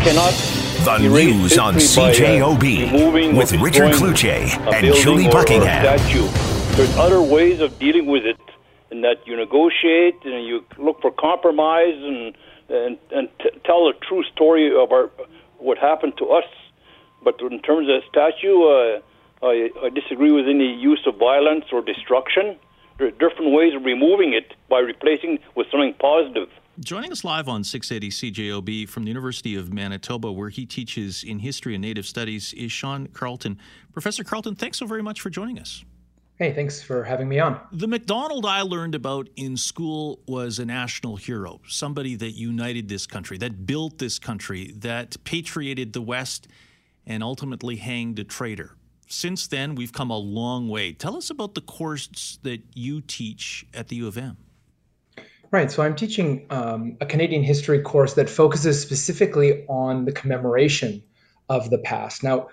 cannot the news on CJOB uh, with Richard Cloutier and Julie Buckingham. There's other ways of dealing with it, in that you negotiate and you look for compromise and and, and t- tell a true story of our what happened to us. But in terms of statue, uh, I, I disagree with any use of violence or destruction. There are different ways of removing it by replacing with something positive. Joining us live on 680 CJOB from the University of Manitoba, where he teaches in history and native studies, is Sean Carleton. Professor Carleton, thanks so very much for joining us. Hey, thanks for having me on. The Macdonald I learned about in school was a national hero, somebody that united this country, that built this country, that patriated the West, and ultimately hanged a traitor. Since then, we've come a long way. Tell us about the course that you teach at the U of M. Right. So I'm teaching um, a Canadian history course that focuses specifically on the commemoration of the past. Now,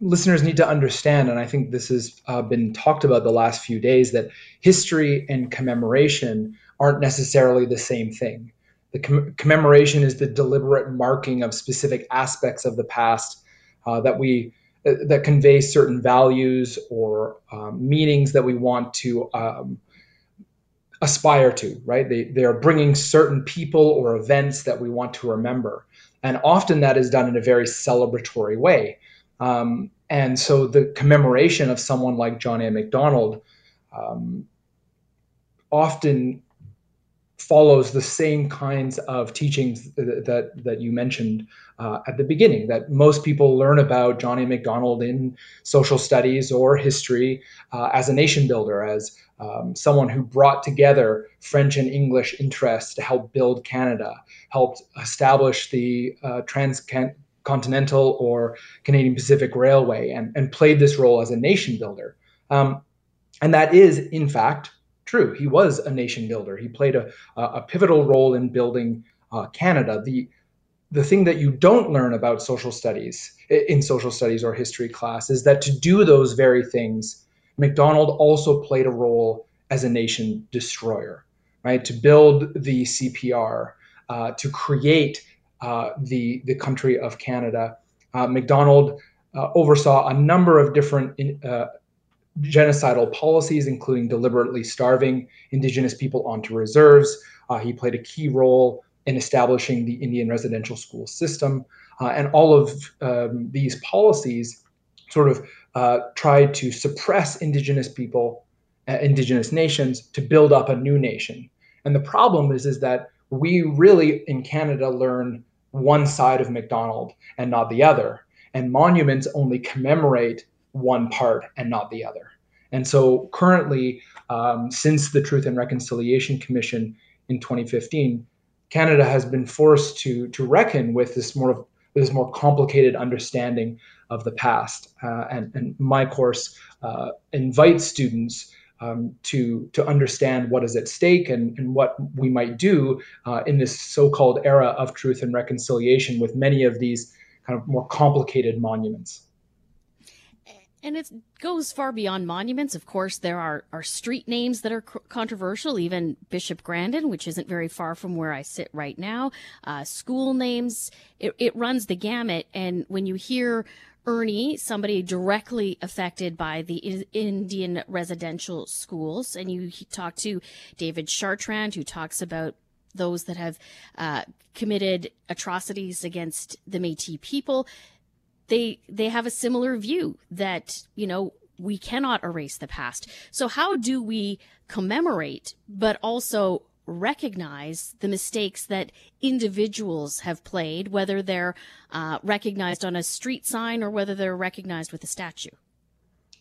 listeners need to understand, and I think this has uh, been talked about the last few days, that history and commemoration aren't necessarily the same thing. The com- commemoration is the deliberate marking of specific aspects of the past uh, that we uh, that convey certain values or um, meanings that we want to um, aspire to, right? They, they are bringing certain people or events that we want to remember. And often that is done in a very celebratory way. Um, and so the commemoration of someone like John A. Macdonald um, often follows the same kinds of teachings that that, you mentioned uh, at the beginning. That most people learn about John A. Macdonald in social studies or history uh, as a nation builder, as um, someone who brought together French and English interests to help build Canada, helped establish the uh, transcontinental or Canadian Pacific Railway, and, and played this role as a nation builder. Um, and that is, in fact, true. He was a nation builder. He played a, a pivotal role in building uh, Canada. The the thing that you don't learn about social studies in social studies or history class is that to do those very things, Macdonald also played a role as a nation destroyer, right? To build the CPR, uh, to create uh, the the country of Canada. Uh, Macdonald uh, oversaw a number of different in, uh, genocidal policies, including deliberately starving Indigenous people onto reserves. Uh, he played a key role in establishing the Indian residential school system. Uh, and all of um, these policies sort of uh, tried to suppress Indigenous people, uh, Indigenous nations, to build up a new nation. And the problem is, is that we really in Canada learn one side of Macdonald and not the other. And monuments only commemorate one part and not the other. And so currently, um, since the Truth and Reconciliation Commission in 2015, Canada has been forced to to reckon with this more of this more complicated understanding of the past. Uh, and, and my course uh, invites students um, to to understand what is at stake and, and what we might do uh, in this so-called era of truth and reconciliation with many of these kind of more complicated monuments. And it goes far beyond monuments. Of course, there are, are street names that are controversial, even Bishop Grandin, which isn't very far from where I sit right now. Uh, school names, it, it runs the gamut. And when you hear Ernie, somebody directly affected by the Indian residential schools, and you talk to David Chartrand, who talks about those that have uh, committed atrocities against the Métis people they they have a similar view that you know we cannot erase the past. So how do we commemorate but also recognize the mistakes that individuals have played, whether they're uh, recognized on a street sign or whether they're recognized with a statue?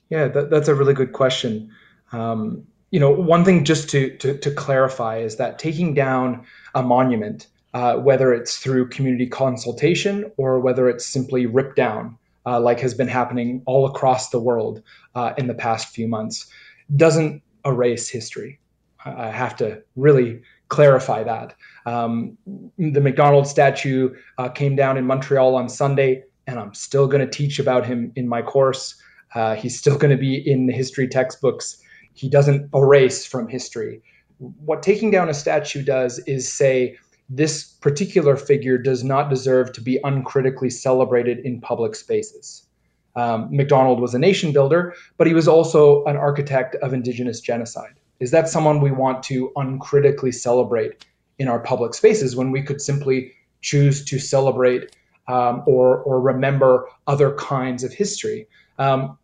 Yeah, that, that's a really good question. Um, you know, one thing just to, to, to clarify is that taking down a monument uh, whether it's through community consultation or whether it's simply ripped down, uh, like has been happening all across the world uh, in the past few months, doesn't erase history. I have to really clarify that. Um, the Macdonald statue uh, came down in Montreal on Sunday, and I'm still going to teach about him in my course. Uh, he's still going to be in the history textbooks. He doesn't erase from history. What taking down a statue does is say, this particular figure does not deserve to be uncritically celebrated in public spaces. Um, Macdonald was a nation builder, but he was also an architect of indigenous genocide. Is that someone we want to uncritically celebrate in our public spaces when we could simply choose to celebrate um, or, or remember other kinds of history? Um,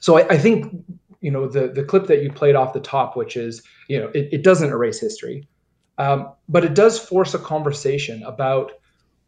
so I, I, think you know the the clip that you played off the top, which is you know it, it doesn't erase history, um, but it does force a conversation about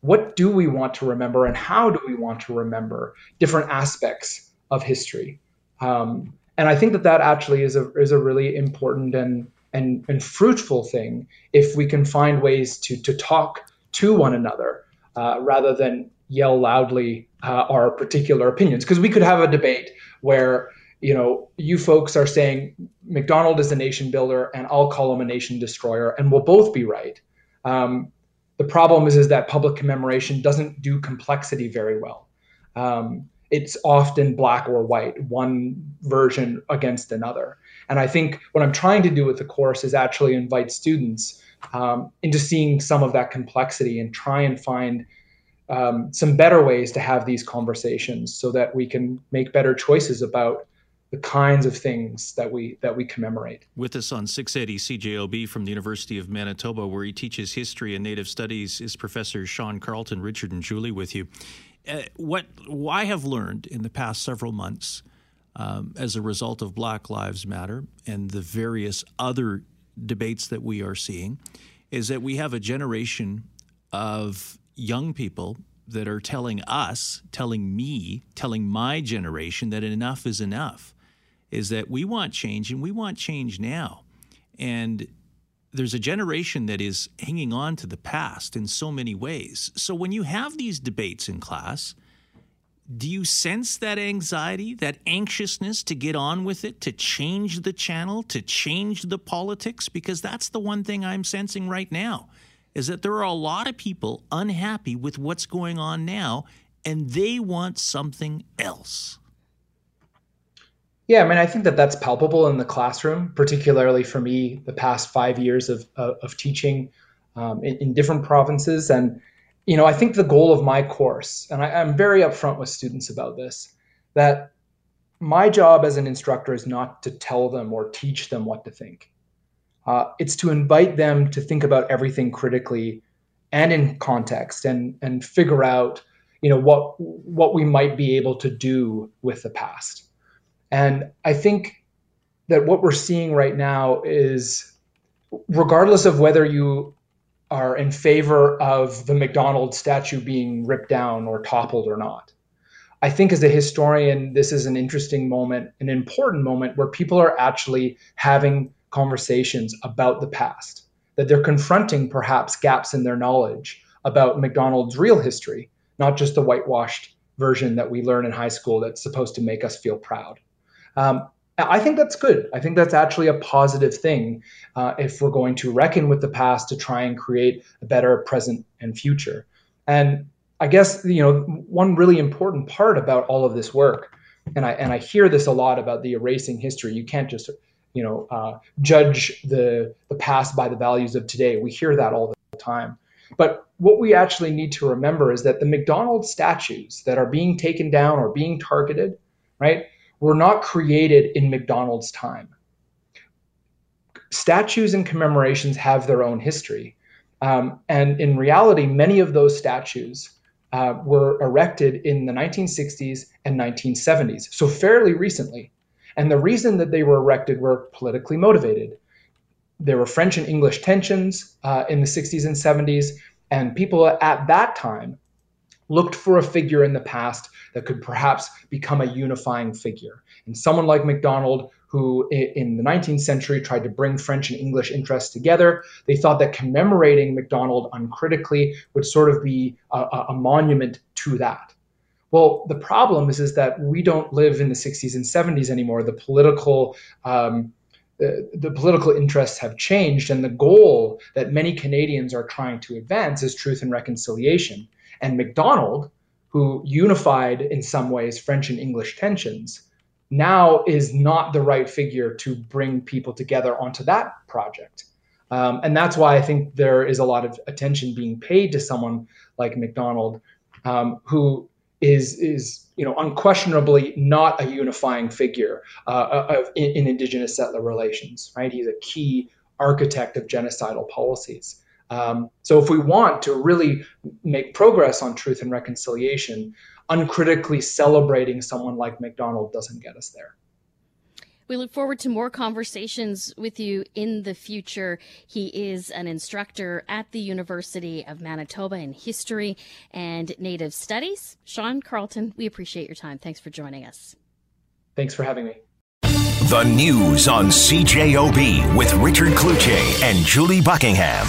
what do we want to remember and how do we want to remember different aspects of history. Um, and I think that that actually is a is a really important and and, and fruitful thing if we can find ways to to talk to one another uh, rather than yell loudly uh, our particular opinions. Because we could have a debate where you know you folks are saying Macdonald is a nation builder and I'll call him a nation destroyer, and we'll both be right. Um, the problem is is that public commemoration doesn't do complexity very well. Um, it's often black or white, one version against another. And I think what I'm trying to do with the course is actually invite students um, into seeing some of that complexity and try and find um, some better ways to have these conversations so that we can make better choices about the kinds of things that we that we commemorate. With us on 680 CJOB from the University of Manitoba, where he teaches history and Native Studies, is Professor Sean Carleton. Richard and Julie with you. Uh, what I have learned in the past several months, um, as a result of Black Lives Matter and the various other debates that we are seeing, is that we have a generation of young people that are telling us, telling me, telling my generation that enough is enough is that we want change and we want change now. And there's a generation that is hanging on to the past in so many ways. So when you have these debates in class, do you sense that anxiety, that anxiousness to get on with it, to change the channel, to change the politics? Because that's the one thing I'm sensing right now is that there are a lot of people unhappy with what's going on now and they want something else. Yeah, I mean, I think that that's palpable in the classroom, particularly for me, the past five years of, of, teaching um, in, in, different provinces. And, you know, I think the goal of my course, and I, I'm very upfront with students about this, that my job as an instructor is not to tell them or teach them what to think. Uh, it's to invite them to think about everything critically and in context and, and figure out, you know, what, what we might be able to do with the past. And I think that what we're seeing right now is, regardless of whether you are in favor of the Macdonald statue being ripped down or toppled or not, I think as a historian, this is an interesting moment, an important moment where people are actually having conversations about the past, that they're confronting perhaps gaps in their knowledge about Macdonald's real history, not just the whitewashed version that we learn in high school that's supposed to make us feel proud. Um, I think that's good. I think that's actually a positive thing uh, if we're going to reckon with the past to try and create a better present and future. And I guess you know one really important part about all of this work, and I and I hear this a lot about the erasing history. You can't just you know uh, judge the the past by the values of today. We hear that all the time. But what we actually need to remember is that the Macdonald statues that are being taken down or being targeted, right? Were not created in Macdonald's time. Statues and commemorations have their own history. Um, and in reality, many of those statues uh, were erected in the 1960s and 1970s, so fairly recently. And the reason that they were erected were politically motivated. There were French and English tensions uh, in the 60s and 70s, and people at that time looked for a figure in the past that could perhaps become a unifying figure. And someone like Macdonald, who in the 19th century tried to bring French and English interests together, they thought that commemorating Macdonald uncritically would sort of be a, a monument to that. Well, the problem is, is that we don't live in the 60s and 70s anymore. The political um, the, the, political interests have changed, and the goal that many Canadians are trying to advance is truth and reconciliation. And Macdonald, who unified in some ways French and English tensions, now is not the right figure to bring people together onto that project. Um, and that's why I think there is a lot of attention being paid to someone like Macdonald, um, who is is you know unquestionably not a unifying figure uh, of, in, in, Indigenous settler relations. Right, he's a key architect of genocidal policies. Um, so if we want to really make progress on truth and reconciliation, uncritically celebrating someone like Macdonald doesn't get us there. We look forward to more conversations with you in the future. He is an instructor at the University of Manitoba in history and Native Studies. Sean Carleton, we appreciate your time. Thanks for joining us. Thanks for having me. The news on CJOB with Richard Cloutier and Julie Buckingham.